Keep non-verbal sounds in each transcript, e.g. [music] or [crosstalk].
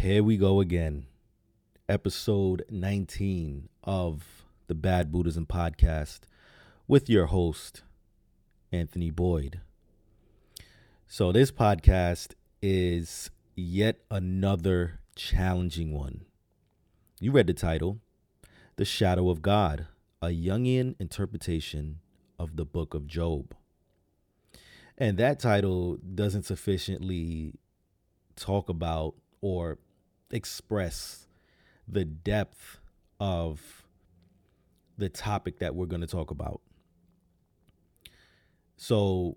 Here we go again. Episode 19 of the Bad Buddhism Podcast with your host, Anthony Boyd. So, this podcast is yet another challenging one. You read the title The Shadow of God, a Jungian interpretation of the book of Job. And that title doesn't sufficiently talk about or express the depth of the topic that we're going to talk about. So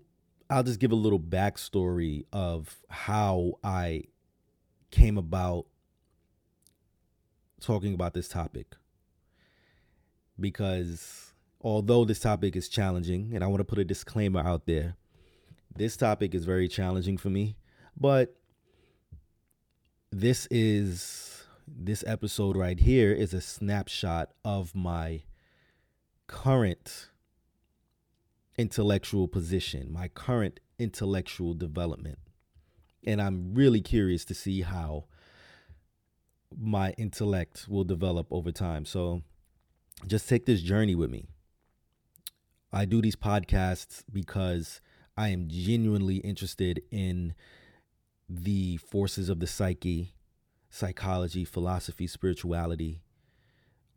I'll just give a little backstory of how I came about talking about this topic. Because although this topic is challenging, and I want to put a disclaimer out there, this topic is very challenging for me, but this is this episode right here is a snapshot of my current intellectual position, my current intellectual development. And I'm really curious to see how my intellect will develop over time. So just take this journey with me. I do these podcasts because I am genuinely interested in the forces of the psyche, psychology, philosophy, spirituality,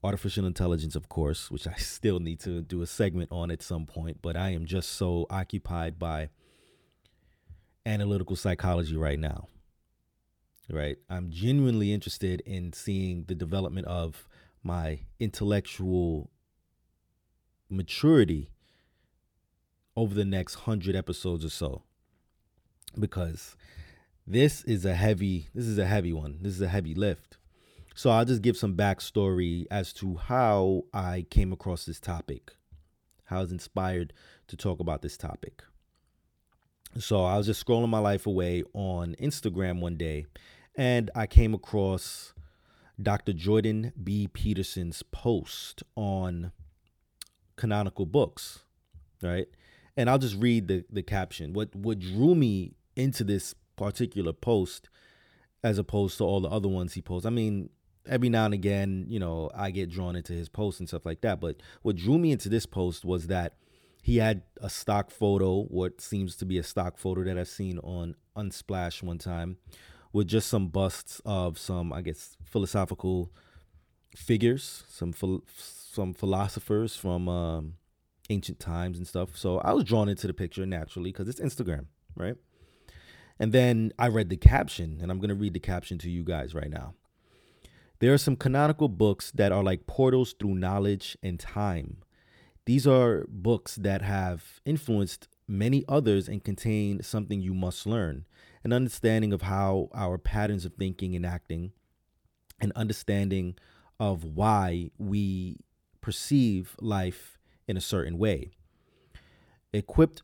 artificial intelligence, of course, which I [laughs] still need to do a segment on at some point, but I am just so occupied by analytical psychology right now. Right? I'm genuinely interested in seeing the development of my intellectual maturity over the next hundred episodes or so because this is a heavy this is a heavy one. This is a heavy lift. So i'll just give some backstory as to how i came across this topic how i was inspired to talk about this topic. So i was just scrolling my life away on instagram one day and i came across dr jordan b. Peterson's post on canonical books right? And i'll just read the, the caption. What what drew me into this particular post as opposed to all the other ones he posts. I mean, every now and again, you know, I get drawn into his posts and stuff like that. But what drew me into this post was that he had a stock photo, what seems to be a stock photo that I've seen on Unsplash one time, with just some busts of some, I guess, philosophical figures, some some philosophers from um, ancient times and stuff. So I was drawn into the picture naturally because it's Instagram, right? And then I read the caption, and I'm going to read the caption to you guys right now. There are some canonical books that are like portals through knowledge and time. These are books that have influenced many others and contain something you must learn an understanding of how our patterns of thinking and acting, an understanding of why we perceive life in a certain way. Equipped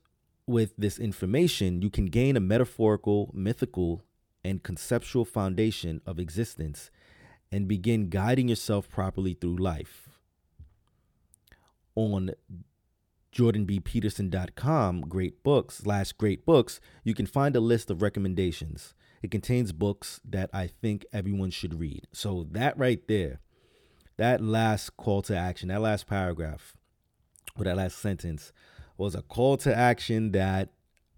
with this information, you can gain a metaphorical, mythical, and conceptual foundation of existence and begin guiding yourself properly through life. On jordanbpeterson.com, great books slash great books, you can find a list of recommendations. It contains books that I think everyone should read. So that right there, that last call to action, that last paragraph, or that last sentence was a call to action that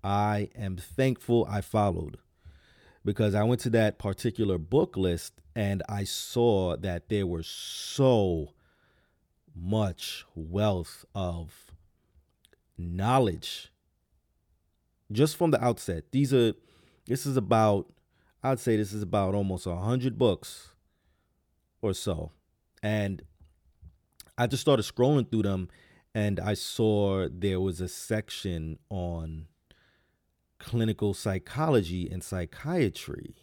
I am thankful I followed because I went to that particular book list and I saw that there was so much wealth of knowledge just from the outset. These are this is about I'd say this is about almost a hundred books or so. And I just started scrolling through them and I saw there was a section on clinical psychology and psychiatry.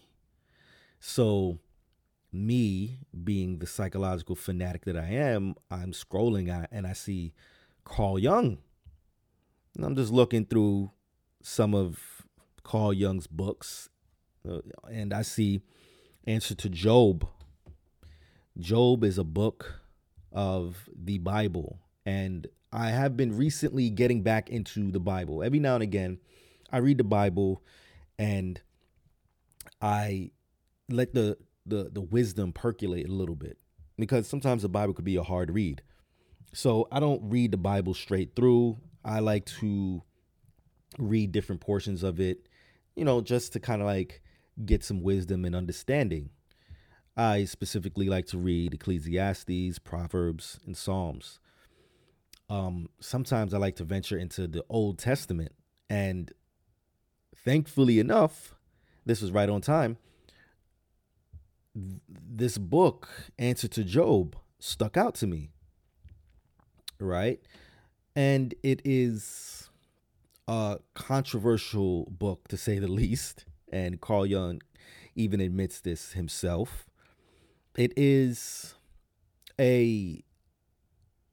So, me being the psychological fanatic that I am, I'm scrolling and I see Carl Jung. And I'm just looking through some of Carl Jung's books uh, and I see Answer to Job. Job is a book of the Bible and I have been recently getting back into the Bible. Every now and again, I read the Bible and I let the the the wisdom percolate a little bit because sometimes the Bible could be a hard read. So I don't read the Bible straight through. I like to read different portions of it, you know, just to kind of like get some wisdom and understanding. I specifically like to read Ecclesiastes, Proverbs, and Psalms. Um, sometimes I like to venture into the Old Testament, and thankfully enough, this was right on time this book, Answer to Job, stuck out to me. Right? And it is a controversial book to say the [laughs] least. And Carl Jung even admits this himself. It is a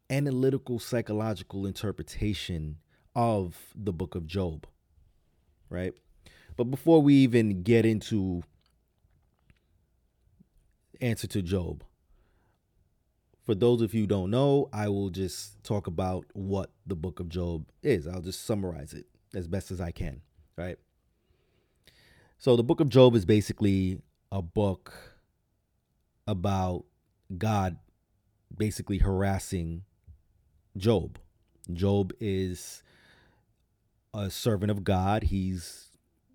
analytical psychological interpretation of the book of Job. Right? But before we even get into answer to Job. For those of you don't know, I will just talk about what the book of Job is. I'll just summarize it as best as I can, right? So the book of Job is basically a book about God basically harassing Job. Job is a servant of God. He's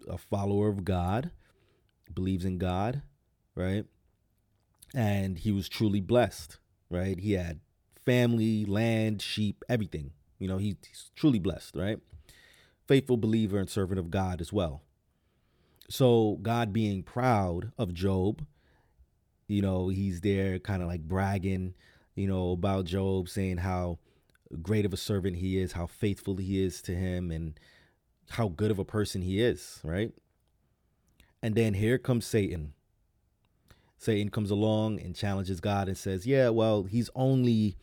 a follower of God, believes in God, right? and he was truly blessed, right? He had family, land, sheep, everything. You know, he, he's truly blessed, right? Faithful believer and servant of God as well. So, God being proud of Job, you know, he's there kind of like bragging, you know, about Job, saying how great of a servant he is, how faithful he is to him, and how good of a person he is, right? And then here comes Satan Satan comes along and challenges God and says, Yeah, well, he's only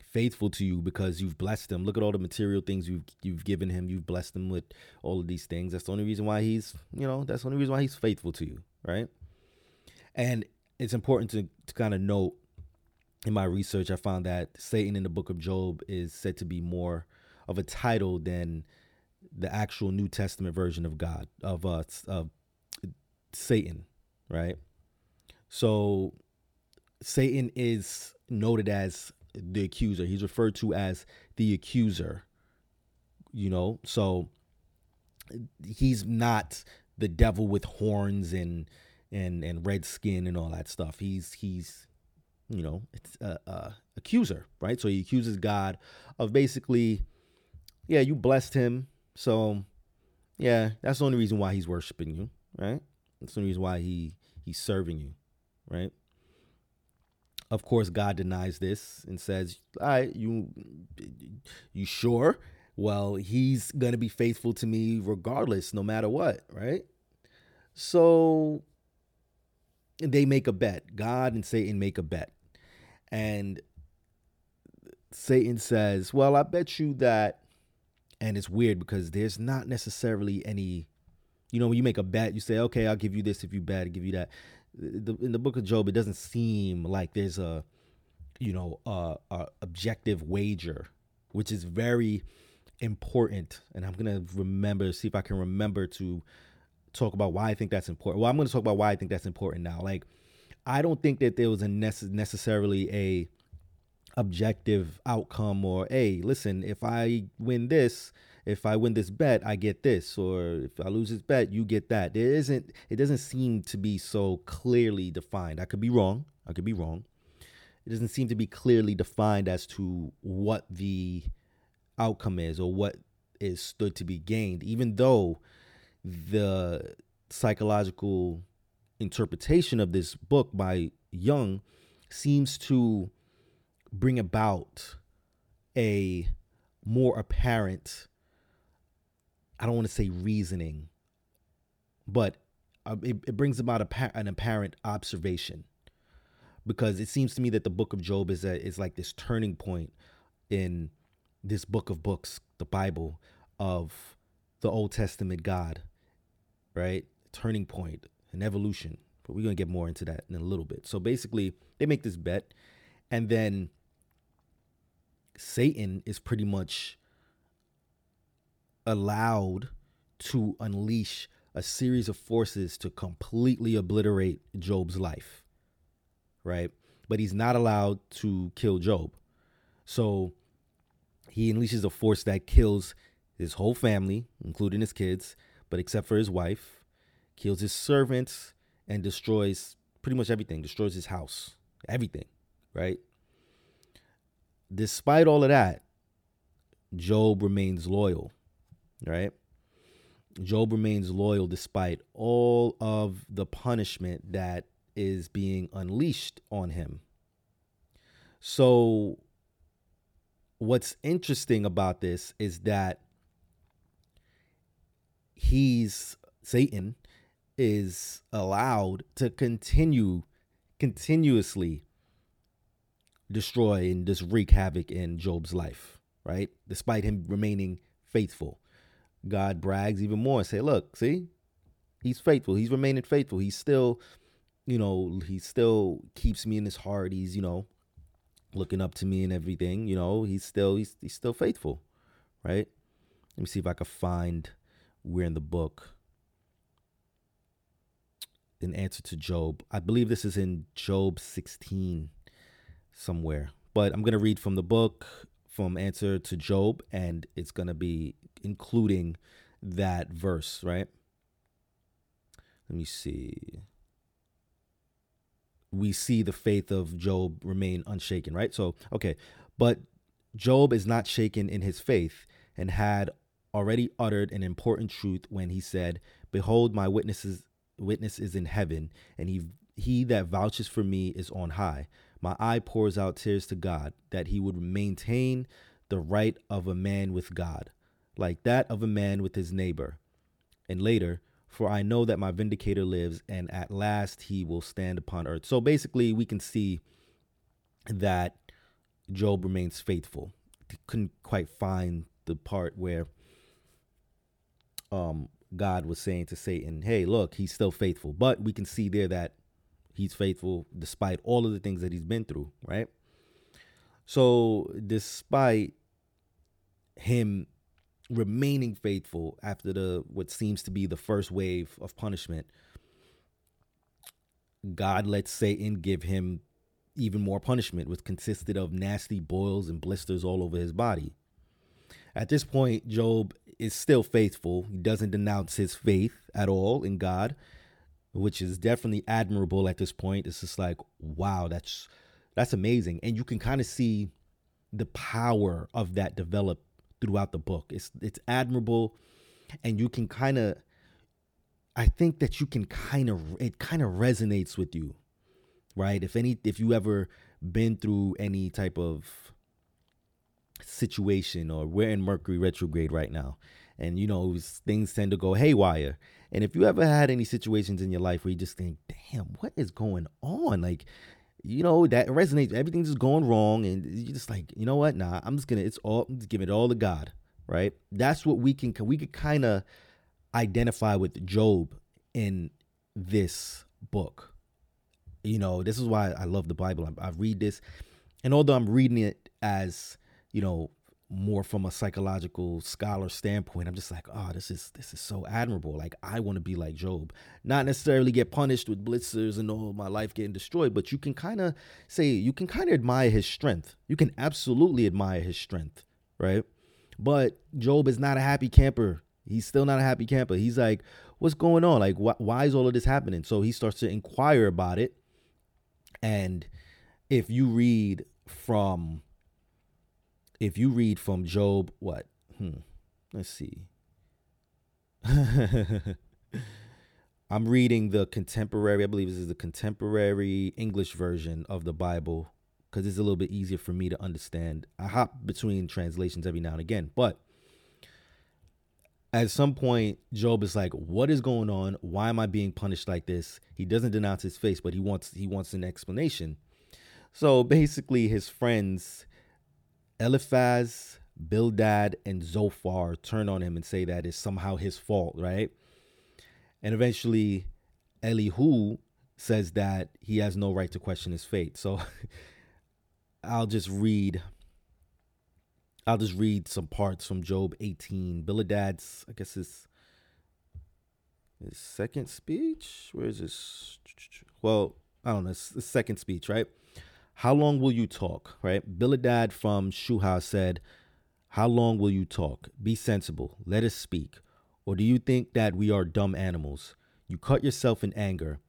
faithful to you because you've blessed him. Look at all the material things you've you've given him. You've blessed him with all of these things. That's the only reason why he's, you know, that's the only reason why he's faithful to you, right? And it's important to, to kind of note in my research, I found that Satan in the book of Job is said to be more of a title than the actual New Testament version of God, of uh of Satan, right? So Satan is noted as the accuser. He's referred to as the accuser. You know, so he's not the devil with horns and and and red skin and all that stuff. He's he's you know, it's a, a accuser, right? So he accuses God of basically yeah, you blessed him. So yeah, that's the only reason why he's worshiping you, right? That's the only reason why he he's serving you right? Of course, God denies this and says, "All right, you, you sure? Well, He's gonna be faithful to me regardless, no matter what, right?" So they make a bet. God and Satan make a bet, and Satan says, "Well, I bet you that." And it's weird because there's not necessarily any you know, when you make a bet, you say, okay, I'll give you this if you bet, I'll give you that in the book of Job, it doesn't seem like there's a, you know, a, a objective wager, which is very important. And I'm gonna remember, see if I can remember to talk about why I think that's important. Well, I'm gonna talk about why I think that's important now. Like, I don't think that there was a nece- necessarily a objective outcome or, hey, listen, if I win this, if I win this bet, I get this, or if I lose this bet, you get that. There isn't, it doesn't seem to be so clearly defined. I could be wrong. I could be wrong. It doesn't seem to be clearly defined as to what the outcome is or what is stood to be gained, even though the psychological interpretation of this book by Jung seems to bring about a more apparent I don't want to say reasoning, but uh, it, it, brings about a, an apparent observation because it seems to me that the book of Job is a, is like this turning point in this book of books, the Bible of the Old Testament God, right? Turning point, evolution. But we're going to get more into that in a little bit. So basically, they make this bet, and then Satan is pretty much allowed to unleash a series of forces to completely obliterate Job's life, right? But he's not allowed to kill Job. So he unleashes a force that kills his whole family, including his kids, but except for his wife, kills his servants, and destroys pretty much everything, destroys his house, everything, right? Despite all of that, Job remains loyal, right? Job remains loyal despite all of the punishment that is being unleashed on him. So, what's interesting about this is that he's Satan is allowed to continue continuously destroy and just wreak havoc in Job's life, right? Despite him remaining faithful. God brags even more and say, look, see, he's faithful. He's remaining faithful. He's still, you know, he still keeps me in his heart. He's, you know, looking up to me and everything. You know, he's still he's he's still faithful, right? Let me see if I can find where in the book an answer to Job. I believe this is in Job 16 somewhere. But I'm going to read from the book from answer to Job and it's going to be including that verse, right? Let me see we see the faith of Job remain unshaken, right? So, okay, but Job is not shaken in his faith and had already uttered an important truth when he said, "Behold, my witnesses witness is in heaven, and he he that vouches for me is on high. My eye pours out tears to God that he would maintain the right of a man with God, like that of a man with his neighbor." And later, for I know that my vindicator lives, and at last he will stand upon earth. So basically, we can see that Job remains faithful. couldn't quite find the part where um, God was saying to Satan, hey, look, he's still faithful. But we can see there that he's faithful despite all of the things that he's been through, right? So, despite him remaining faithful after the what seems to be the first wave of punishment god lets satan give him even more punishment which consisted of nasty boils and blisters all over his body at this point job is still faithful he doesn't denounce his faith at all in god which is definitely admirable at this point it's just like wow that's that's amazing and you can kind of see the power of that develop throughout the book. It's it's admirable, and you can kind of. I think that you can kind of it kind of resonates with you, right? If any if you ever been through any type of situation or we're in Mercury retrograde right now, and you know things tend to go haywire. And if you ever had any situations in your life where you just think, "Damn, what is going on?" Like you know that resonates. Everything's just going wrong, and you're just like, you know what? Nah, I'm just gonna. It's all. Just give it all to God, right? That's what we can. We could kind of identify with Job in this book. You know, this is why I love the Bible. I, I read this, and although I'm reading it as you know more from a psychological scholar standpoint i'm just like oh this is this is so admirable. Like i want to be like job. Not necessarily get punished with blitzers and all my life getting destroyed but you can kind of say you can kind of admire his strength. You can absolutely admire his strength right? But job is not a happy camper. He's still not a happy camper. He's like what's going on? Like wh- why is all of this happening? So he starts to inquire about it. And if you read from if you read from Job, what? Hmm. Let's see. [laughs] I'm reading the contemporary, I believe this is the contemporary English version of the Bible because it's a little bit easier for me to understand. I hop between translations every now and again, but at some point, Job is like, "What is going on? Why am I being punished like this?" He doesn't denounce his face, but he wants he wants an explanation. So basically, his friends Eliphaz, Bildad, and Zophar turn on him and say that it's somehow his fault, right? And eventually, Elihu says that he has no right to question his fate. So [laughs] I'll just read. I'll just read some parts from Job 18. Bildad's, I guess his his second speech. Where is this? Well, I don't know, It's the second speech, right? How long will you talk, right? Bildad from Shuah said, How long will you talk? Be sensible. Let us speak. Or do you think that we are dumb animals? You cut yourself in anger.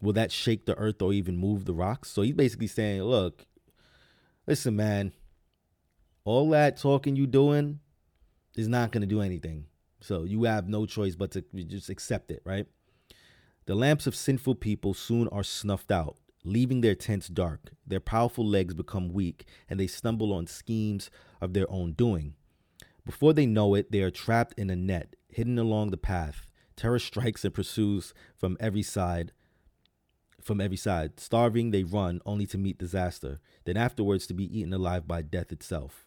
Will that shake the earth or even move the rocks? So he's basically saying, Look, listen, man, all that talking you doing is not going to do anything. So you have no choice but to just accept it, right? The lamps of sinful people soon are snuffed out, leaving their tents dark. Their powerful legs become weak, and they stumble on schemes of their own doing. Before they know it, they are trapped in a net, hidden along the path. Terror strikes and pursues from every side. From every side. Starving, they run, only to meet disaster, then afterwards to be eaten alive by death itself.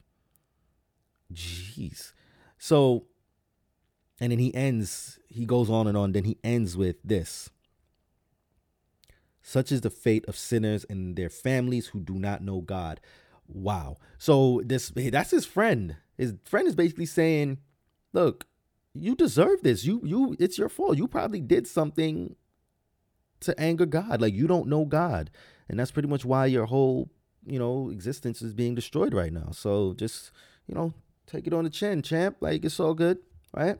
Jeez. So and then he ends, he goes on and on. Then he ends with this Such is the fate of sinners and their families who do not know God. Wow. So this that's his friend. His friend is basically saying, Look, you deserve this. You you it's your fault. You probably did something to anger God. Like you don't know God. And that's pretty much why your whole, you know, existence is being destroyed right now. So just, you know, take it on the chin, champ. Like it's all good, right?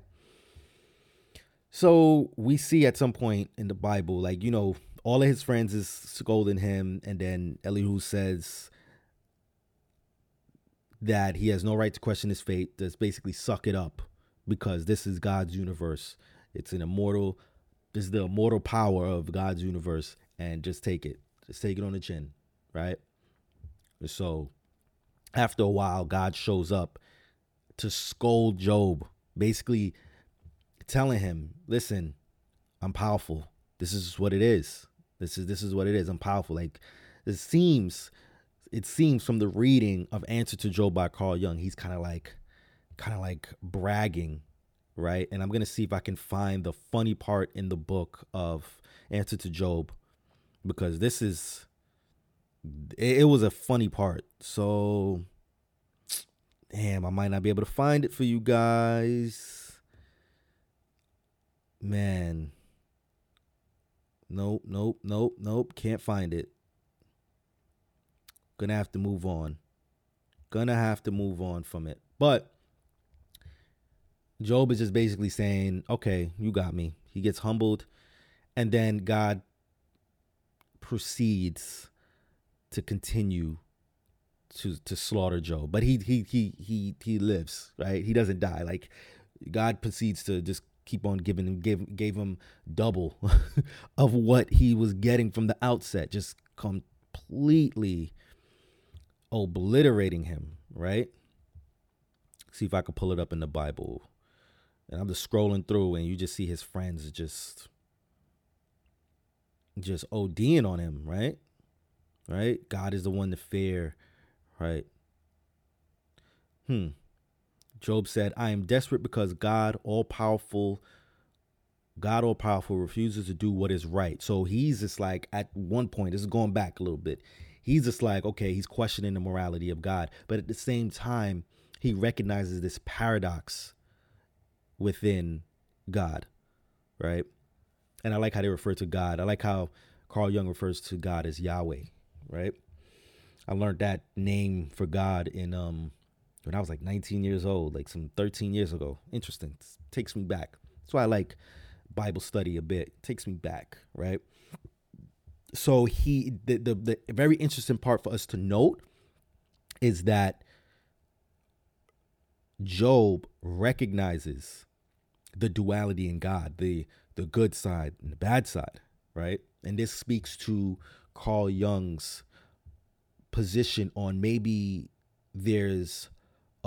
So we see at some point in the Bible, like, you know, all of his friends is scolding him, and then Elihu says that he has no right to question his fate, just basically suck it up because this is God's universe. It's an immortal, this is the immortal power of God's universe, and just take it. Just take it on the chin, right? So after a while, God shows up to scold Job, basically telling him, "Listen, I'm powerful. This is what it is. This is this is what it is. I'm powerful." Like it seems it seems from the reading of Answer to Job by Carl Jung, he's kind of like kind of like bragging, right? And I'm to see if I can find the funny part in the book of Answer to Job because this is it, it was a funny part. So damn, I might not be able to find it for you guys man. Nope, nope, nope, nope. Can't find it. Gonna have to move on. Gonna have to move on from it. But Job is just basically saying, okay, you got me. He gets humbled. And then God proceeds to continue to to slaughter Job. But he he he he he lives, right? He doesn't die. Like God proceeds to just keep on giving him gave gave him double [laughs] of what he was getting from the outset, just completely obliterating him, right? See if I can pull it up in the Bible. And I'm just scrolling through and you just see his friends just just ODing on him, right? Right? God is the one to fear, right? Hmm. Job said, I am desperate because God, all powerful, God all powerful, refuses to do what is right. So he's just like, at one point, this is going back a little bit. He's just like, okay, he's questioning the morality of God. But at the same time, he recognizes this paradox within God, right? And I like how they refer to God. I like how Carl Jung refers to God as Yahweh, right? I learned that name for God in um when I was like 19 years old, like some 13 years ago. Interesting. It takes me back. That's why I like Bible study a bit. It takes me back, right? So he the, the the very interesting part for us to note is that Job recognizes the duality in God, the the good side and the bad side, right? And this speaks to Carl Jung's position on maybe there's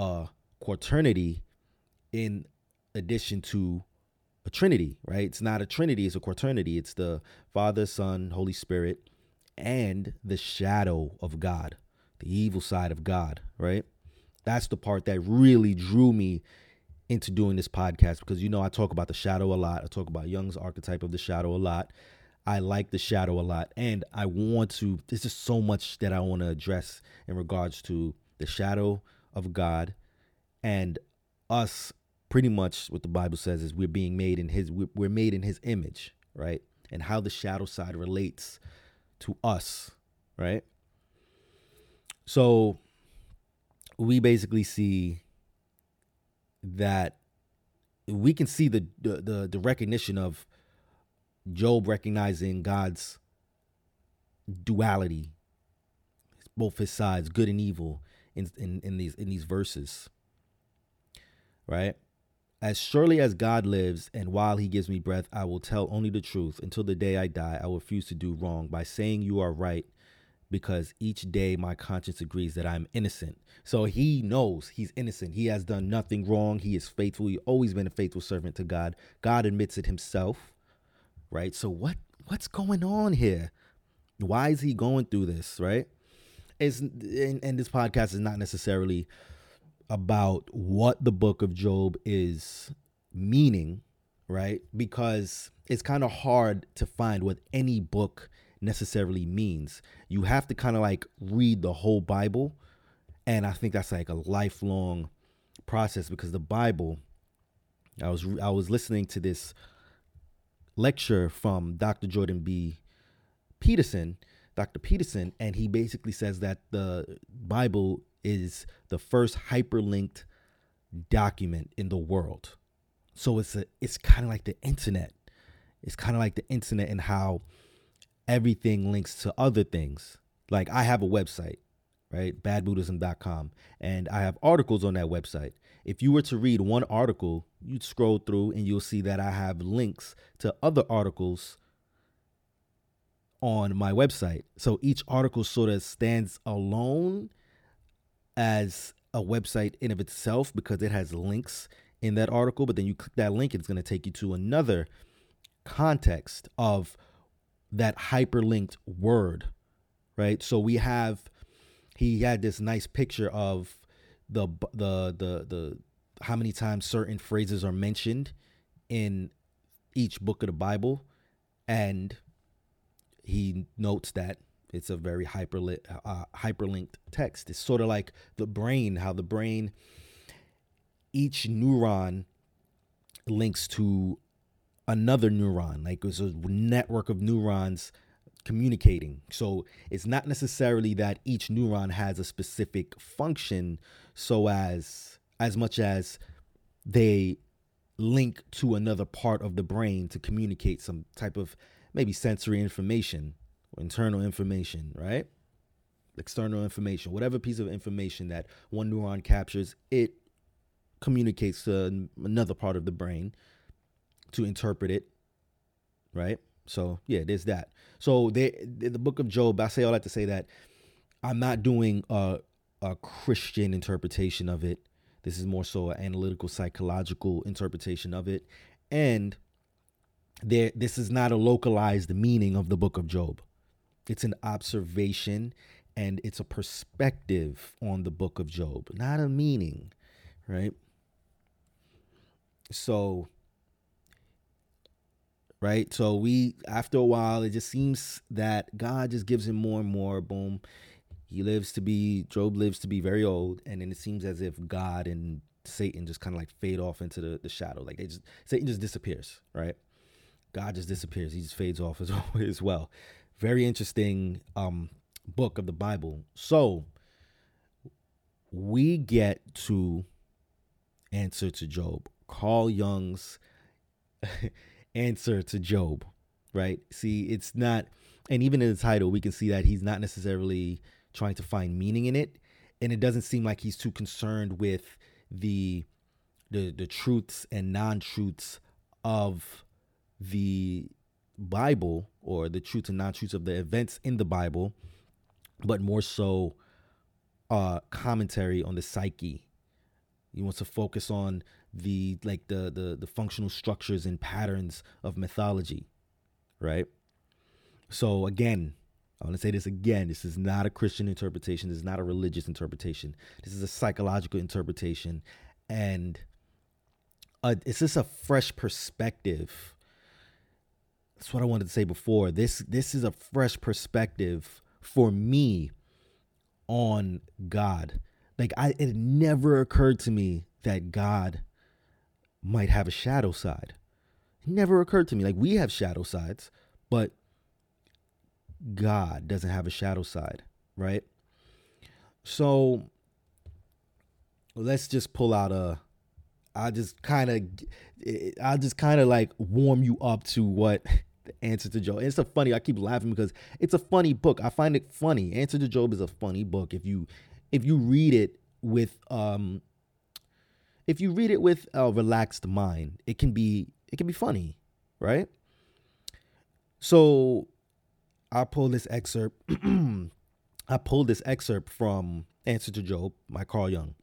a quaternity in addition to a trinity, right? It's not a trinity, it's a quaternity. It's the Father, Son, Holy Spirit, and the shadow of God, the evil side of God, right? That's the part that really drew me into doing this podcast because you know I talk about the shadow a lot. I talk about Jung's archetype of the shadow a lot. I like the shadow a lot and I want to there's just so much that I want to address in regards to the shadow of God and us pretty much what the Bible says is we're being made in his we're made in his image, right? And how the shadow side relates to us, right? So we basically see that we can see the the the, recognition of Job recognizing God's duality, both his sides, good and evil, in, in, in these in these verses. Right? As surely as God lives, and while he gives me breath, I will tell only the truth. Until the day I die, I refuse to do wrong by saying you are right, because each day my conscience agrees that I'm innocent. So he knows he's innocent. He has done nothing wrong. He is faithful. He always been a faithful servant to God. God admits it himself. Right? So what what's going on here? Why is he going through this, right? It's and, and this podcast is not necessarily about what the book of Job is meaning, right? Because it's kind of hard to find what any book necessarily means. You have to kind of like read the whole Bible. And I think that's like a lifelong process because the Bible, I was I was listening to this lecture from Dr. Jordan B. Peterson, Dr. Peterson, and he basically says that the Bible is the first hyperlinked document in the world. So it's a it's kind of like the internet. It's kind of like the internet and how everything links to other things. Like I have a website, right? badbuddhism.com and I have articles on that website. If you were to read one article, you'd scroll through and you'll see that I have links to other articles on my website. So each article sort of stands alone as a website in of itself because it has links in that article, but then you click that link, it's going to take you to another context of that hyperlinked word, right? So we have he had this nice picture of the the the the how many times certain phrases are mentioned in each book of the Bible and he notes that it's a very hyperlit, uh, hyperlinked text. It's sort of like the brain, how the brain, each neuron links to another neuron. Like it's a network of neurons communicating. So it's not necessarily that each neuron has a specific function, so as as much as they link to another part of the brain to communicate some type of maybe sensory information or internal information, right? External information, whatever piece of information that one neuron captures, it communicates to another part of the brain to interpret it, right? So yeah, there's that. So they, the book of Job, I say all that to say that I'm not doing a, a Christian interpretation of it. This is more so an analytical, psychological interpretation of it, and there this is not a localized meaning of the book of Job. It's an observation and it's a perspective on the book of Job, not a meaning, right? So right? So we after a while it just seems that God just gives him more and more boom. He lives to be Job lives to be very old and then it seems as if God and Satan just kind of like fade off into the, the shadow. Like they just Satan just disappears, right? God just disappears. He just fades off as, [laughs] as well. Very interesting um, book of the Bible. So we get to answer to Job. Carl Jung's [laughs] answer to Job, right? See, it's not, and even in the title, we can see that he's not necessarily trying to find meaning in it, and it doesn't seem like he's too concerned with the the the truths and non-truths of the Bible or the truths and non-truths of the events in the Bible, but more so uh commentary on the psyche. He wants to focus on the like the the the functional structures and patterns of mythology, right? So again, I want to say this again. This is not a Christian interpretation. This is not a religious interpretation. This is a psychological interpretation, and uh, it's just a fresh perspective that's what I wanted to say before. This this is a fresh perspective for me on God. Like I it never occurred to me that God might have a shadow side. It never occurred to me. Like we have shadow sides, but God doesn't have a shadow side, right? So let's just pull out a I just kind of I just kind of like warm you up to what the answer to Job. it's a funny. I keep laughing because it's a funny book. I find it funny. Answer to Job is a funny book if you if you read it with um if you read it with a relaxed mind. It can be it can be funny, right? So I pull this excerpt. [clears throat] I pulled this excerpt from Answer to Job by Carl Jung.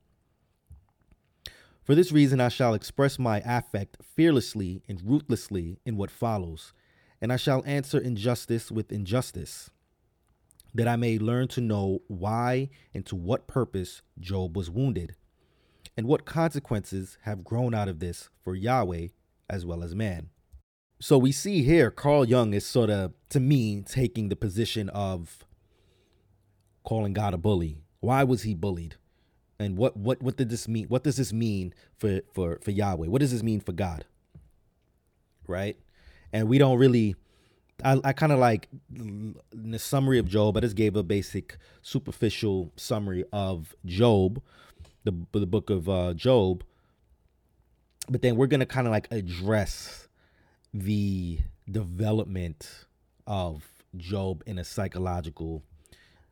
For this reason, I shall express my affect fearlessly and ruthlessly in what follows, and I shall answer injustice with injustice, that I may learn to know why and to what purpose Job was wounded, and what consequences have grown out of this for Yahweh as well as man. So we see here Carl Jung is sort of, to me, taking the position of calling God a bully. Why was he bullied? and what what what did this mean? What does this mean for for for Yahweh? What does this mean for God? Right, and we don't really. I, I kind of like the summary of Job. I just gave a basic, superficial summary of Job, the the book of uh, Job. But then we're gonna kind of like address the development of Job in a psychological,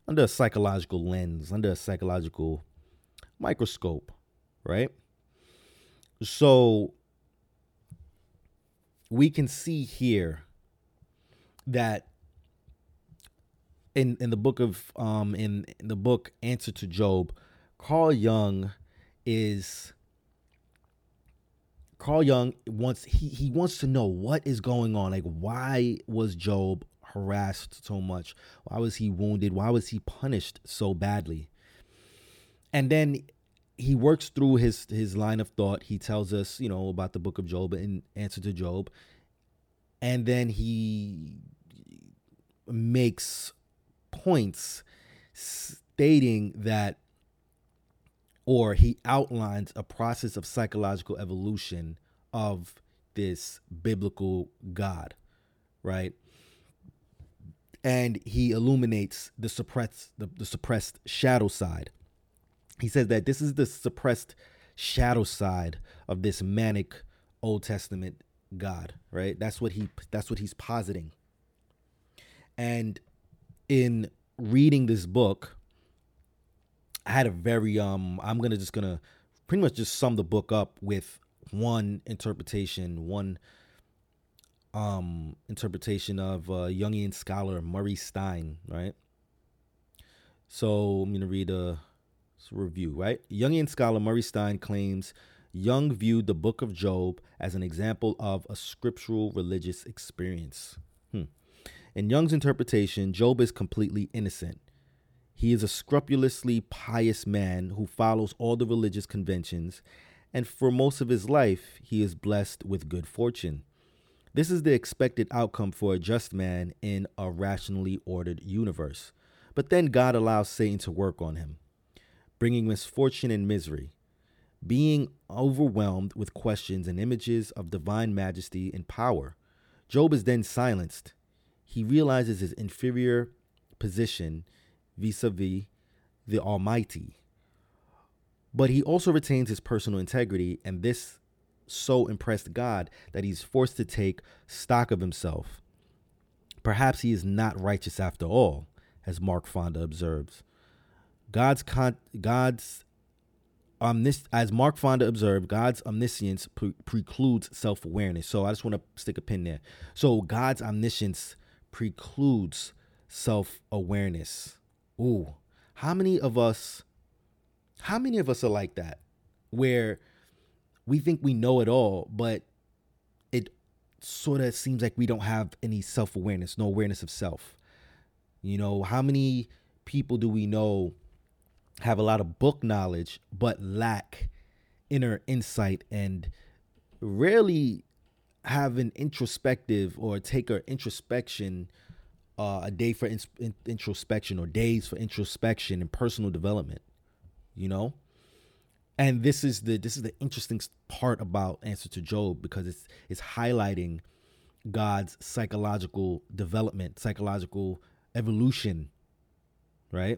under a psychological lens, under a psychological microscope, right? So we can see here that in in the book of um in, in the book Answer to Job, Carl Jung is Carl Jung wants he he wants to know what is going on. Like why was Job harassed so much? Why was he wounded? Why was he punished so badly? and then he works through his his line of thought. He tells us, you know, about the book of Job in answer to Job, and then he makes points stating that or he outlines a process of psychological evolution of this biblical God, right? And he illuminates the suppressed the, the suppressed shadow side he says that this is the suppressed shadow side of this manic Old Testament God, right? That's what he that's what he's positing. And in reading this book, I had a very um I'm gonna just gonna pretty much just sum the book up with one interpretation, one um interpretation of uh Jungian scholar Murray Stein, right? So I'm gonna read a review, right? Jungian scholar Murray Stein claims Jung viewed the book of Job as an example of a scriptural religious experience. Hmm. In Jung's interpretation, Job is completely innocent. He is a scrupulously pious man who follows all the religious conventions, and for most of his life, he is blessed with good fortune. This is the expected outcome for a just man in a rationally ordered universe. But then God allows Satan to work on him bringing misfortune and misery. Being overwhelmed with questions and images of divine majesty and power, Job is then silenced. He realizes his inferior position vis a vis the Almighty. But he also retains his personal integrity, and this so impressed God that he's forced to take stock of himself. Perhaps he is not righteous after all, as Mark Fonda observes. God's con- God's omnis as Mark Fonda observed, God's omniscience pre- precludes self-awareness. So I just want to stick a pin there. So God's omniscience precludes self-awareness. Ooh, how many of us how many of us are like that where we think we know it all, but it sort of seems like we don't have any self-awareness, no awareness of self. You know, how many people do we know have a lot of book knowledge but lack inner insight and rarely have an introspective or take an introspection uh, a day for in, in, introspection or days for introspection and personal development you know and this is the this is the interesting part about answer to job because it's it's highlighting god's psychological development psychological evolution, right?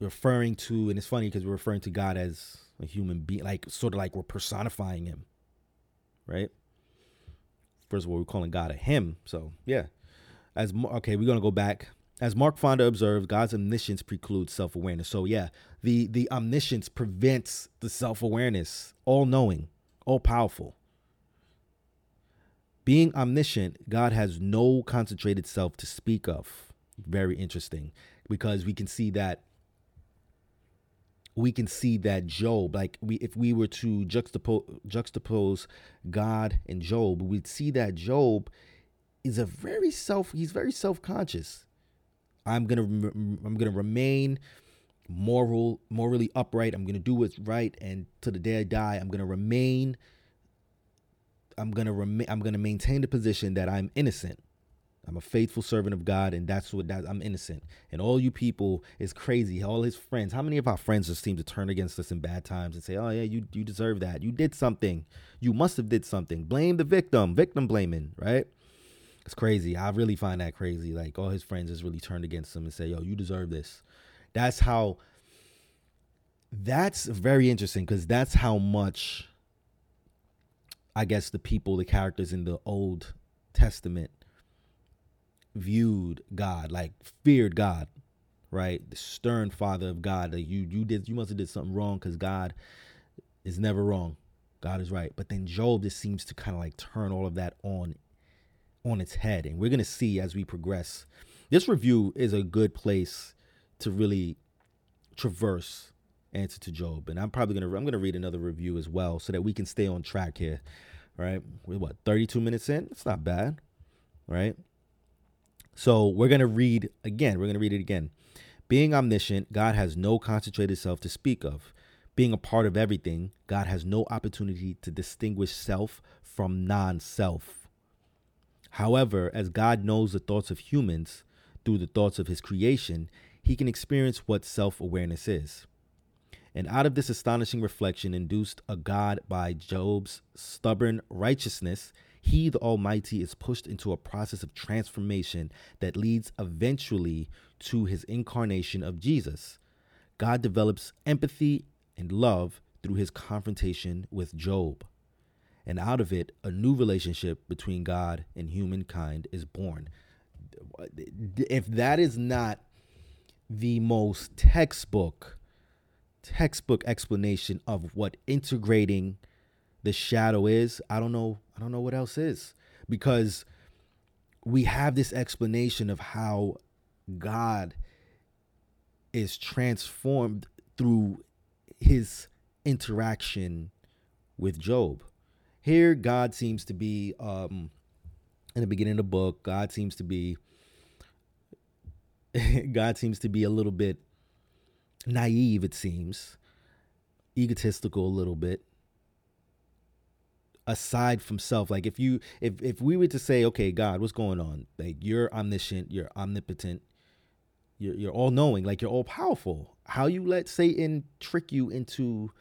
Referring to, and it's funny because we're referring to God as a human being, like sort of like we're personifying him, right? First of all, we're calling God a him. So, yeah. As okay, we're gonna go back. As Mark Fonda observed, God's omniscience precludes self-awareness. So yeah, the the omniscience prevents the self-awareness, all-knowing, all-powerful. Being omniscient, God has no concentrated self to speak of. Very interesting because we can see that we can see that Job, like we if we were to juxtapose juxtapose God and Job, we'd see that Job is a very self he's very self-conscious. I'm going to I'm going to remain moral morally upright. I'm going to do what's right and to the day I die, I'm going to remain I'm gonna remain. I'm gonna maintain the position that I'm innocent. I'm a faithful servant of God, and that's what that I'm innocent. And all you people is crazy. All his friends. How many of our friends just seem to turn against us in bad times and say, "Oh yeah, you you deserve that. You did something. You must have did something. Blame the victim. Victim blaming, right?" It's crazy. I really find that crazy. Like all his friends just really turned against him and say, "Yo, you deserve this." That's how. That's very interesting because that's how much I guess the people, the characters in the Old Testament viewed God, like feared God, right? The stern father of God. Like you you did you must have did something wrong because God is never wrong. God is right. But then Job just seems to kind of like turn all of that on on its head. And we're gonna see as we progress. This review is a good place to really traverse answer to Job. And I'm probably gonna I'm gonna read another review as well so that we can stay on track here. Right? We're what 32 minutes in? It's not bad, right? So we're gonna read again. We're gonna read it again. Being omniscient, God has no concentrated self to speak of. Being a part of everything, God has no opportunity to distinguish self from non self. However, as God knows the thoughts of humans through the thoughts of his creation, he can experience what self awareness is. And out of this astonishing reflection induced a God by Job's stubborn righteousness, he, the Almighty, is pushed into a process of transformation that leads eventually to his incarnation of Jesus. God develops empathy and love through his confrontation with Job. And out of it, a new relationship between God and humankind is born. If that is not the most textbook textbook explanation of what integrating the shadow is, I don't know I don't know what else is because we have this explanation of how God is transformed through his interaction with Job. Here God seems to be um in the beginning of the book, God seems to be [laughs] God seems to be a little bit naive, it seems, egotistical a little bit. Aside from self, like if you if if we were to say, okay, God, what's going on? Like you're omniscient, you're omnipotent, you're you're all knowing, like you're all powerful. How you let Satan trick you into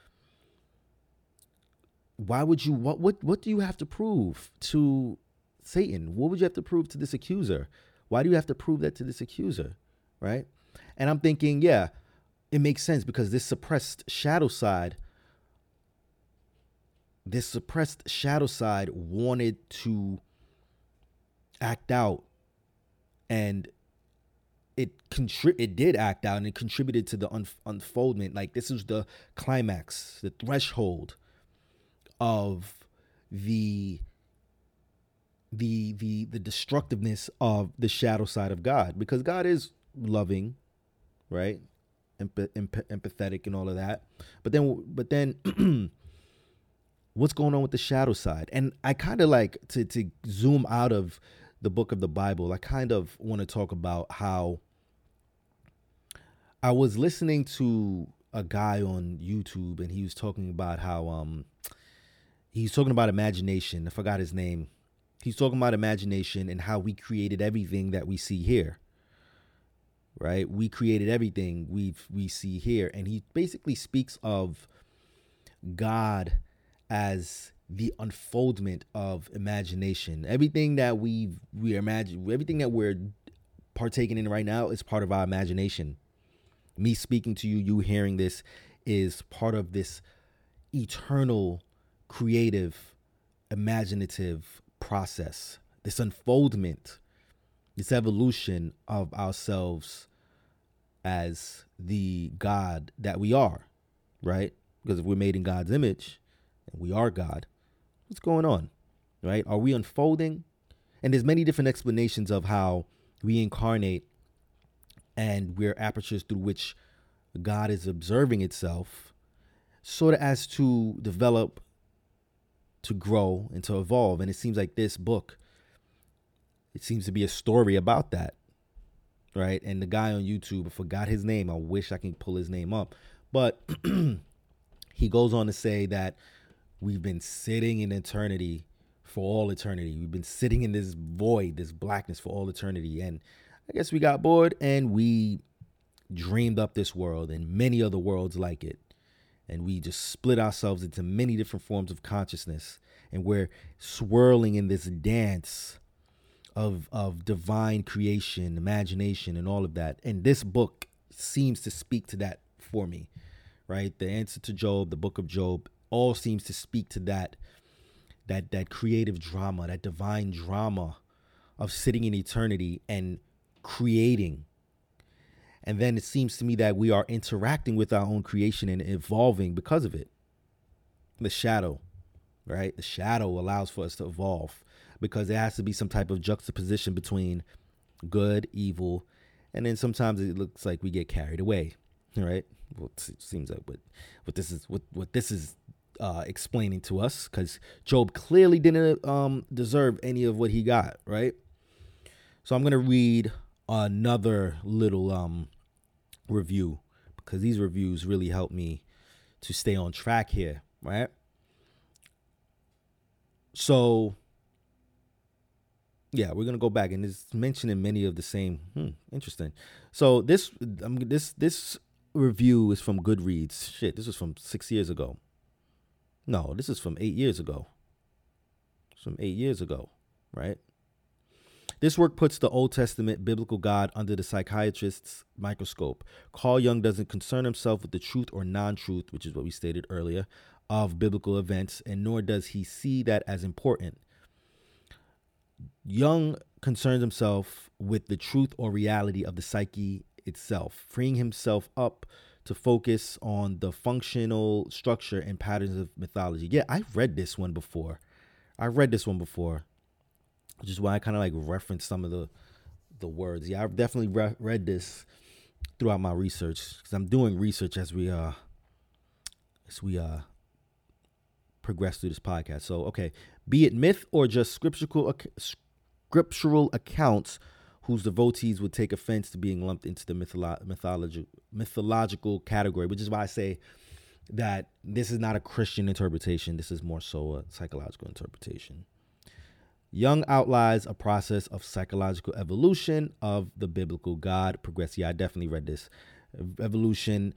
why would you what what what do you have to prove to Satan? What would you have to prove to this accuser? Why do you have to prove that to this accuser? Right? And I'm thinking, yeah, it makes sense because this suppressed shadow side this suppressed shadow side wanted to act out and it contri- it did act out and it contributed to the un- unfoldment like this is the climax the threshold of the the the the destructiveness of the shadow side of God because God is loving right empath- empathetic and all of that. But then, but then, [clears throat] what's going on with the shadow side? And I kind of like to to zoom out of the book of the Bible. I kind of want to talk about how I was listening to a guy on YouTube, and he was talking about how um he's talking about imagination. I forgot his name. He's talking about imagination and how we created everything that we see here right? We created everything we we see here, and he basically speaks of God as the unfoldment of imagination. Everything that we we imagine, everything that we're partaking in right now is part of our imagination. Me speaking to you, you hearing this is part of this eternal, creative, imaginative process, this unfoldment, this evolution of ourselves as the God that we are, right? Because if we're made in God's image and we are God, what's going on, right? Are we unfolding? And there's many different explanations of how we incarnate and we're apertures through which God is observing itself, sort of as to develop, to grow, and to evolve. And it seems like this book, it seems to be a story about that, right? And the guy on YouTube, I forgot his name. I wish I can pull his name up, but [clears throat] he goes on to say that we've been sitting in eternity for all eternity. We've been sitting in this void, this blackness for all eternity. And I guess we got bored and we dreamed up this world and many other worlds like it. And we just split ourselves into many different forms of consciousness. And we're swirling in this dance of, of divine creation, imagination, and all of that. And this book seems to speak to that for me, right? The answer to Job, the book of Job, all seems to speak to that that that creative drama, that divine drama of sitting in eternity and creating. And then it seems to me that we are interacting with our own creation and evolving because of it. The shadow, right? The shadow allows for us to evolve because there has to be some type of juxtaposition between good, evil, and then sometimes it looks like we get carried away, right? Well, it seems like what what this is what what this is uh, explaining to us because Job clearly didn't um, deserve any of what he got, right? So I'm gonna read another little um, review because these reviews really help me to stay on track here, right? So yeah, we're gonna go back and it's mentioning many of the same. Hmm, interesting. So this um, this this review is from Goodreads. Shit, this was from six years ago. No, this is from eight years ago. From eight years ago, right? This work puts the Old Testament biblical God under the psychiatrist's microscope. Carl Jung doesn't concern himself with the truth or non truth, which is what we stated earlier, of biblical events, and nor does he see that as important. Jung concerns himself with the truth or reality of the psyche itself, freeing himself up to focus on the functional structure and patterns of mythology. Yeah, I've read this one before. I read this one before, which is why I kind of like reference some of the the words. Yeah, I've definitely re- read this throughout my research because I'm doing research as we uh as we uh progress through this podcast. So, okay, be it myth or just scriptural scriptural accounts whose devotees would take offense to being lumped into the mytholo- mythology, mythological category, which is why I say that this is not a Christian interpretation. This is more so a psychological interpretation. Jung outlines a process of psychological evolution of the biblical God progress. Yeah, I definitely read this. Evolution,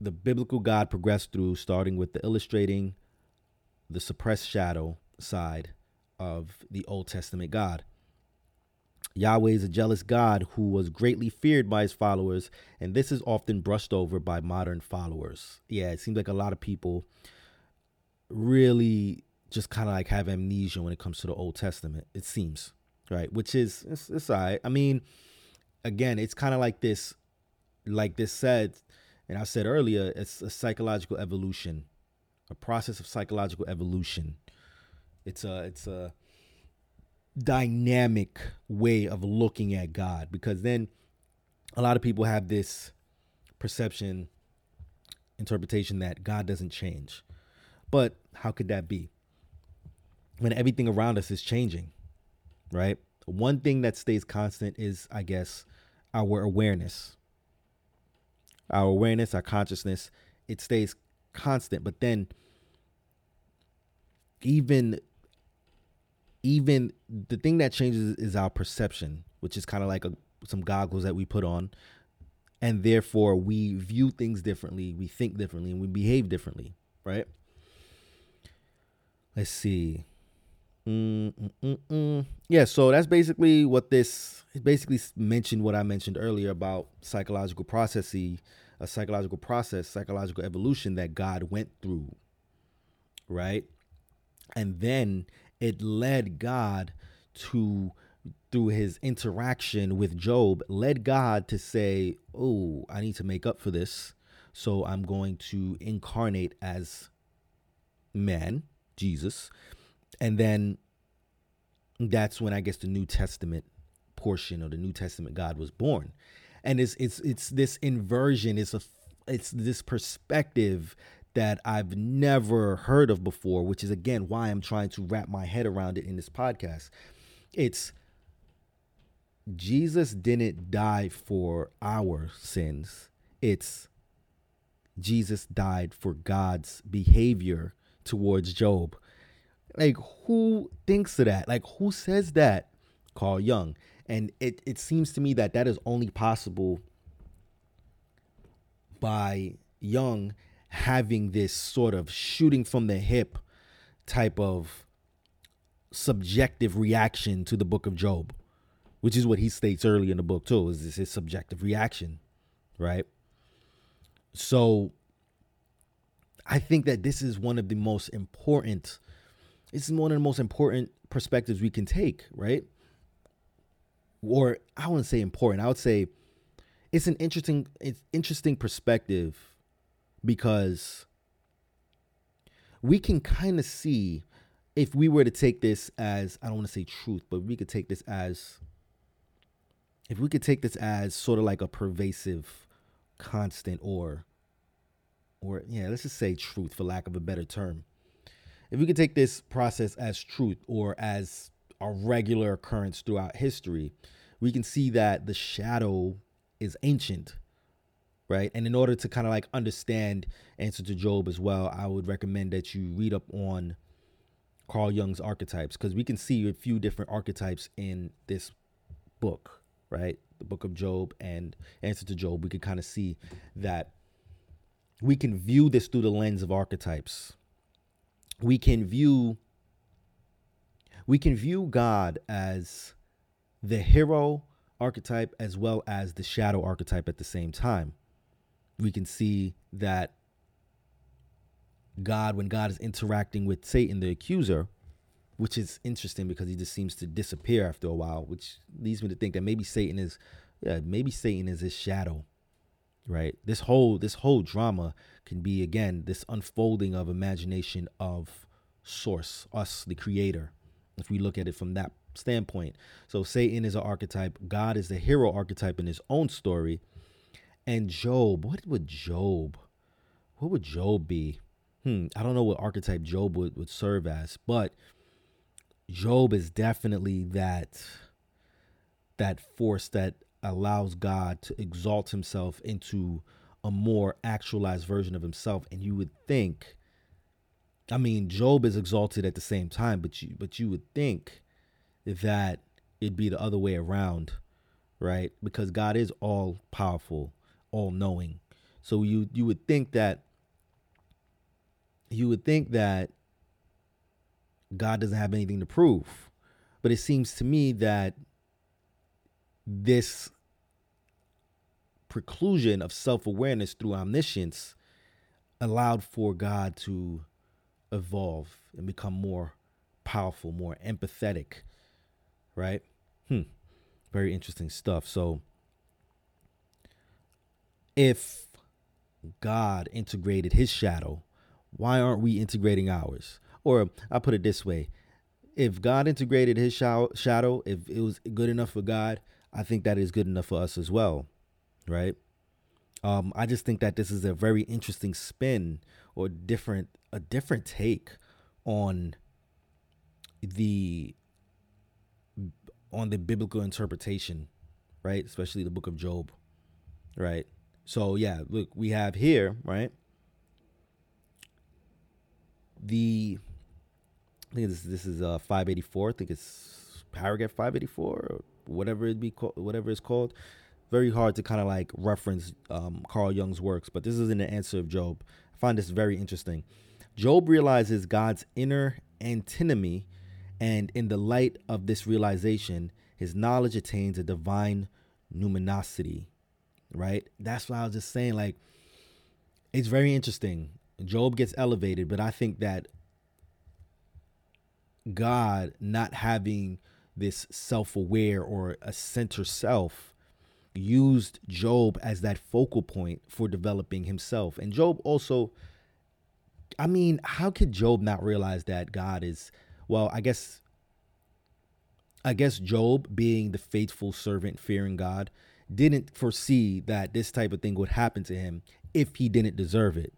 the biblical God progressed through, starting with the illustrating the suppressed shadow side of the Old Testament God. Yahweh is a jealous God who was greatly feared by his followers, and this is often brushed over by modern followers. Yeah, it seems like a lot of people really just kind of like have amnesia when it comes to the Old Testament, it seems, right? Which is, it's, it's all right. I mean, again, it's kind of like this, like this said, and I said earlier, it's a psychological evolution, a process of psychological evolution. It's a, it's a, dynamic way of looking at God because then a lot of people have this perception interpretation that God doesn't change. But how could that be? When everything around us is changing, right? One thing that stays constant is, I guess, our awareness. Our awareness, our consciousness, it stays constant. But then, even even the thing that changes is our perception, which is kind of like a, some goggles that we put on. And therefore, we view things differently, we think differently, and we behave differently, right? Let's see. Mm, mm, mm, mm. Yeah, so that's basically what this basically mentioned what I mentioned earlier about psychological processes, a psychological process, psychological evolution that God went through, right? And then it led God to through his interaction with Job, led God to say, "Oh, I need to make up for this. So I'm going to incarnate as man, Jesus." And then that's when I guess the New Testament portion of the New Testament God was born, and it's it's it's this inversion. It's a it's this perspective that I've never heard of before, which is again why I'm trying to wrap my head around it in this podcast. It's Jesus didn't die for our sins. It's Jesus died for God's behavior towards Job. Like, who thinks of that? Like, who says that? Carl Jung. And it, it seems to me that that is only possible by Jung having this sort of shooting from the hip type of subjective reaction to the book of Job, which is what he states early in the book, too, is this his subjective reaction, right? So I think that this is one of the most important is one of the most important perspectives we can take, right? Or I wouldn't say important. I would say it's an interesting it's interesting perspective because we can kind of see if we were to take this as I don't want to say truth, but we could take this as if we could take this as sort of like a pervasive constant or or yeah, let's just say truth for lack of a better term if we could take this process as truth or as a regular occurrence throughout history, we can see that the shadow is ancient, right? And in order to kind of like understand Answer to Job as well, I would recommend that you read up on Carl Jung's archetypes because we can see a few different archetypes in this book, right? The book of Job and Answer to Job. We can kind of see that we can view this through the lens of archetypes we can view we can view God as the hero archetype as well as the shadow archetype at the same time. We can see that God, when God is interacting with Satan, the accuser, which is interesting because he just seems to disappear after a while, which leads me to think that maybe Satan is, yeah, maybe Satan is his shadow right? This whole this whole drama can be again this unfolding of imagination of source us the creator if we look at it from that standpoint. So satan is an archetype. God is the hero archetype in his own story. And job what would job what would job be? Hmm i don't know what archetype job would, would serve as but job is definitely that that force that allows God to exalt himself into a more actualized version of himself. And you would think, I mean, Job is exalted at the same time, but you but you would think that it'd be the other way around, right? Because God is all powerful, all knowing. So you you would think that you would think that God doesn't have anything to prove. But it seems to me that this preclusion of self awareness through omniscience allowed for God to evolve and become more powerful, more empathetic, right? Hmm. Very interesting stuff. So, if God integrated his shadow, why aren't we integrating ours? Or I'll put it this way if God integrated his shadow, if it was good enough for God, I think that is good enough for us as well right? Um, I just think that this is a very interesting spin or different a different take on the on the biblical interpretation, right? Especially the book of Job, right? So yeah, look, we have here, right? The I think this this is uh 584. I think it's paragraph 584 or whatever it be called, whatever it's called very hard to kind of like reference um, Carl Jung's works, but this is in the answer of Job. I find this very interesting. Job realizes God's inner antinomy And in the light of this realization, his knowledge attains a divine numinosity, right? That's what I was just saying. Like, it's very interesting. Job gets elevated, but I think that God not having this self aware or a center self used Job as that focal point for developing himself. And Job also, I mean, how could Job not realize that God is, well, I guess. I guess Job, being the faithful servant, fearing God, didn't foresee that this type of thing would happen to him if he didn't deserve it.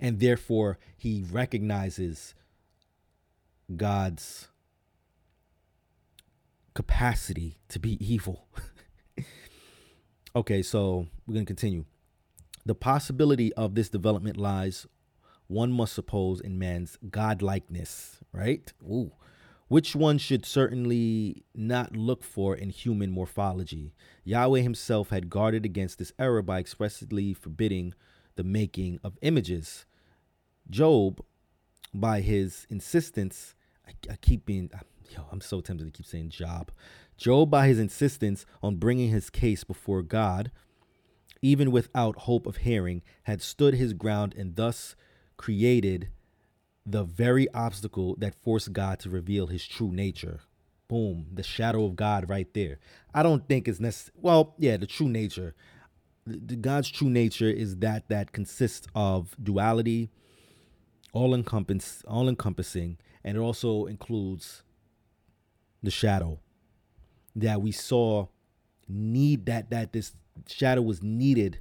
And therefore, he recognizes God's capacity to be evil. [laughs] okay, so we're going to continue. The possibility of this development lies, one must suppose, in man's godlikeness, right? Ooh. Which one should certainly not look for in human morphology. Yahweh himself had guarded against this error by expressly forbidding the making of images. Job, by his insistence, I, I keep being, yo, I'm so tempted to keep saying Job. Job, by his insistence on bringing his case before God, even without hope of hearing, had stood his ground and thus created the very obstacle that forced God to reveal his true nature. Boom, the shadow of God right there. I don't think it's necessary. Well, yeah, the true nature. The, God's true nature is that that consists of duality, all encompass, all encompassing, and it also includes the shadow that we saw need that that this shadow was needed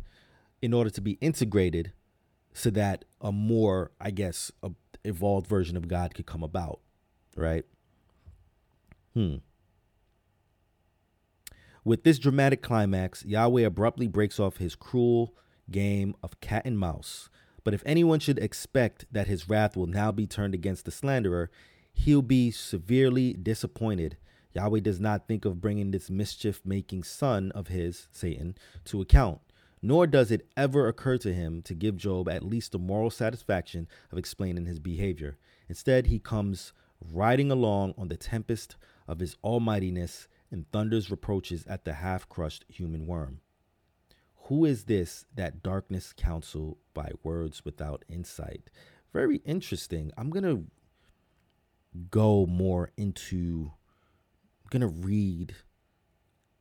in order to be integrated so that a more i guess a evolved version of god could come about right? Hmm. With this dramatic climax yahweh abruptly breaks off his cruel game of cat and mouse. But if anyone should expect that his wrath will now be turned against the slanderer, he'll be severely disappointed. Yahweh does not think of bringing this mischief making son of his, Satan, to account, nor does it ever occur to him to give Job at least the moral satisfaction of explaining his behavior. Instead, he comes riding along on the tempest of his almightiness and thunders reproaches at the half crushed human worm. Who is this that darkness counsel by words without insight? Very interesting. I'm going to go more into I'm to read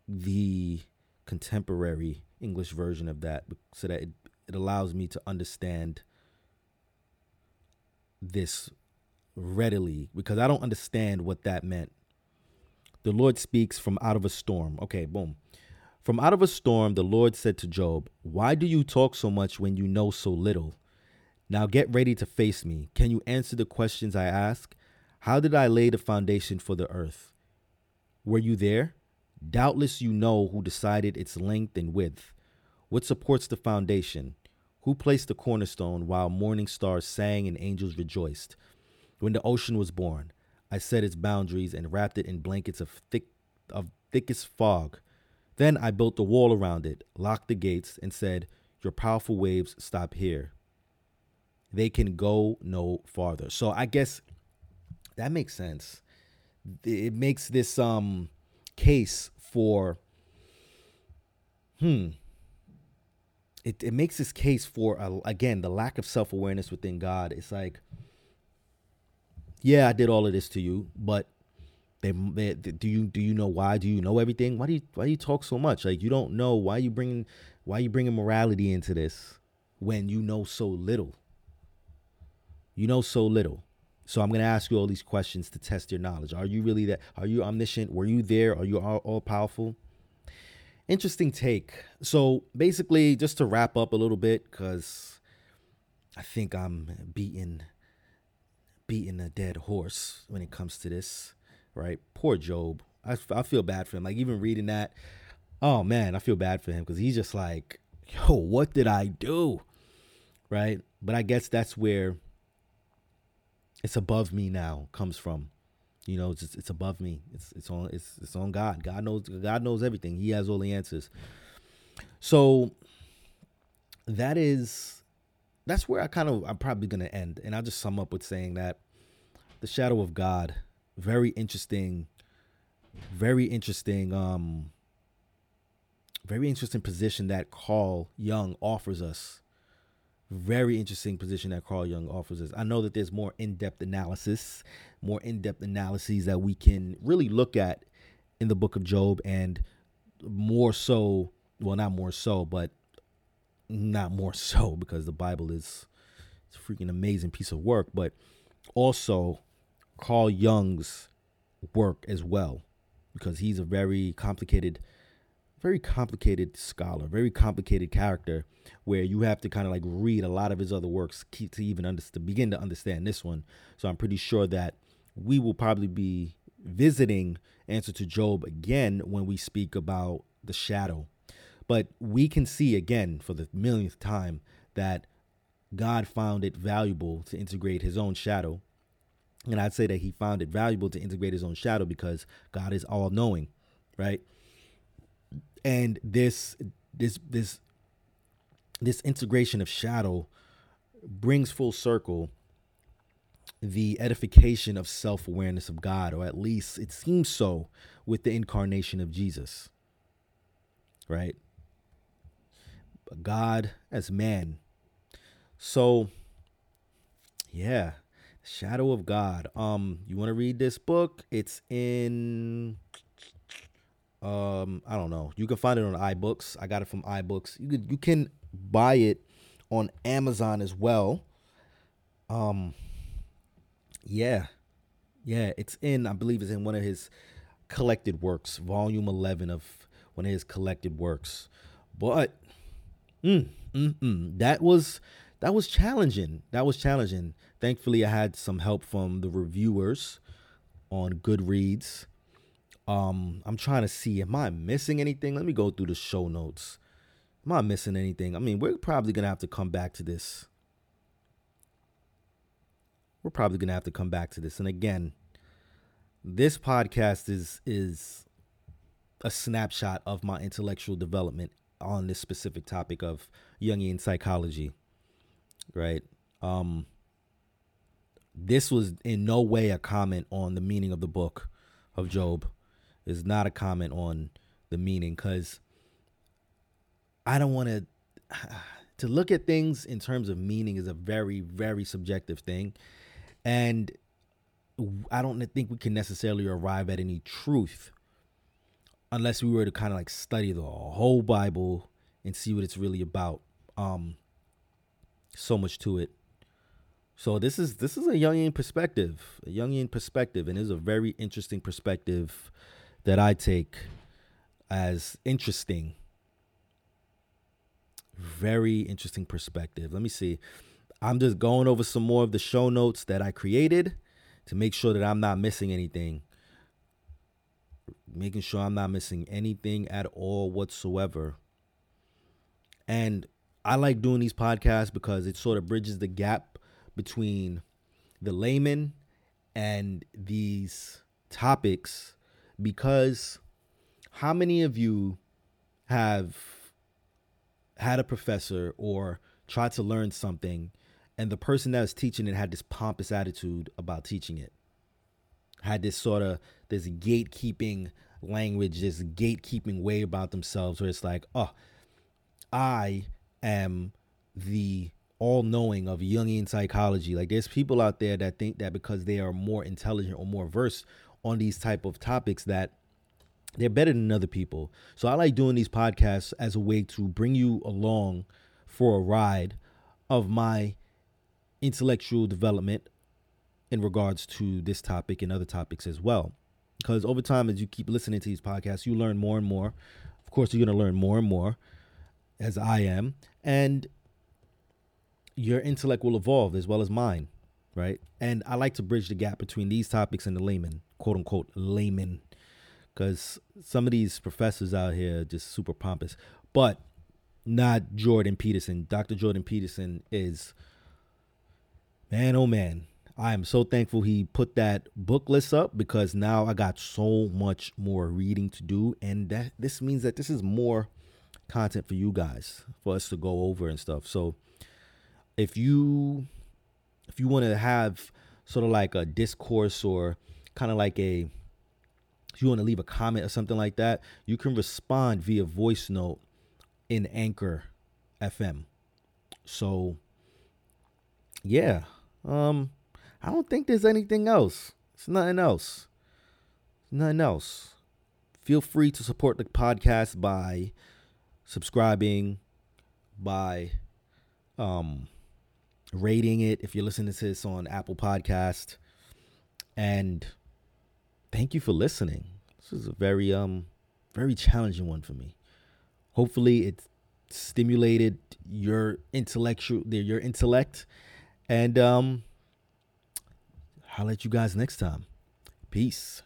the contemporary English version of that so that it, it allows me to understand this readily because I don't understand what that meant. The Lord speaks from out of a storm. Okay, boom. From out of a storm, the Lord said to Job, Why do you talk so much when you know so little? Now get ready to face me. Can you answer the questions I ask? How did I lay the foundation for the earth? Were you there? Doubtless you know who decided its length and width. What supports the foundation? Who placed the cornerstone while morning stars sang and angels rejoiced? When the ocean was born, I set its boundaries and wrapped it in blankets of thick of thickest fog. Then I built a wall around it, locked the gates, and said, Your powerful waves stop here. They can go no farther. So I guess that makes sense. It makes this um case for hmm it, it makes this case for uh, again the lack of self-awareness within god it's like yeah i did all of this to you but they, they, do you do you know why? Do you know everything? Why do you why do you talk so much? Like you don't know why you bringing why you bringing morality into this when you know so little. You know so little. So I'm gonna ask you all these questions to test your knowledge. Are you really that? Are you omniscient? Were you there? Are you all, all powerful? Interesting take. So basically, just to wrap up a little bit, because I think I'm beating beating a dead horse when it comes to this right? Poor Job. I, I feel bad for him. Like even reading that, oh man, I feel bad for him because he's just like, yo, what did I do? Right? But I guess that's where it's above me now comes from. You know, it's it's above me. It's it's on it's it's on God. God knows God knows everything. He has all the answers. So that is that's where I kind of I'm probably gonna end. And I'll just sum up with saying that the shadow of God very interesting, very interesting, um, very interesting position that Carl Jung offers us. Very interesting position that Carl Jung offers us. I know that there's more in-depth analysis, more in-depth analyses that we can really look at in the book of Job and more so, well not more so, but not more so [laughs] because the Bible is it's a freaking amazing piece of work, but also Carl Jung's work as well because he's a very complicated very complicated scholar, very complicated character where you have to kind of like read a lot of his other works to even under, to begin to understand this one. So I'm pretty sure that we will probably be visiting answer to Job again when we speak about the shadow. But we can see again for the millionth time that God found it valuable to integrate his own shadow. And I'd say that he found it valuable to integrate his own shadow because God is all knowing, right? And this this this this integration of shadow brings full circle the edification of self awareness of God, or at least it seems so with the incarnation of Jesus. Right? God as man. So, yeah, Shadow of God. Um, you want to read this book? It's in um, I don't know. You can find it on iBooks. I got it from iBooks. You could you can buy it on Amazon as well. Um, yeah. Yeah, it's in, I believe it's in one of his collected works, volume 11 of one of his collected works. But mm, mm, mm, that was that was challenging. That was challenging. Thankfully, I had some help from the reviewers on Goodreads. Um, I'm trying to see, am I missing anything? Let me go through the show notes. Am I missing anything? I mean, we're probably gonna have to come back to this we're probably going to have to come back to this. And again, this podcast is is a snapshot of my intellectual development on this specific topic of Jungian psychology. Right? Um this was in no way a comment on the meaning of the book of Job. Is not a comment on the meaning cuz I don't want to [sighs] to look at things in terms of meaning is a very very subjective thing and I don't think we can necessarily arrive at any truth unless we were to kind of like study the whole Bible and see what it's really about. Um, so much to it. So this is this is a Jungian perspective, a Jungian perspective, and is a very interesting perspective that I take as interesting. Very interesting perspective. Let me see. I'm just going over some more of the show notes that I created to make sure that I'm not missing anything. Making sure I'm not missing anything at all whatsoever. And I like doing these podcasts because it sort of bridges the gap between the layman and these topics because how many of you have had a professor or tried to learn something and the person that was teaching it had this pompous attitude about teaching it? Had this sort of this gatekeeping language this gatekeeping way about themselves where it's like oh i am the all-knowing of jungian psychology. Like there's people out there that think that because they are more intelligent or more versed on these type of topics that they're better than other people so i like doing these podcasts as a way to bring you along for a ride of my intellectual development in regards to this topic and other topics as well. Because over time, as you keep listening to these podcasts, you learn more and more. Of course, you're going to learn more and more, as I am. And your intellect will evolve as well as mine, right? And I like to bridge the gap between these topics and the layman, quote unquote, layman. Because some of these professors out here are just super pompous. But not Jordan Peterson. Dr. Jordan Peterson is man, oh man, I am so thankful he put that book list up because now I got so much more reading to do, and that this means that this is more content for you guys for us to go over and stuff. So if you if you want to have sort of like a discourse or kind of like a if you want to leave a comment or something like that, you can respond via voice note in Anchor FM. So yeah, um, I don't think there's anything else. It's nothing else. Nothing else. Feel free to support the podcast by subscribing, by um rating it if you're listening to this on Apple Podcast. And thank you for listening. This is a very um very challenging one for me. Hopefully it stimulated your intellectual your intellect and um I'll let you guys next time. Peace.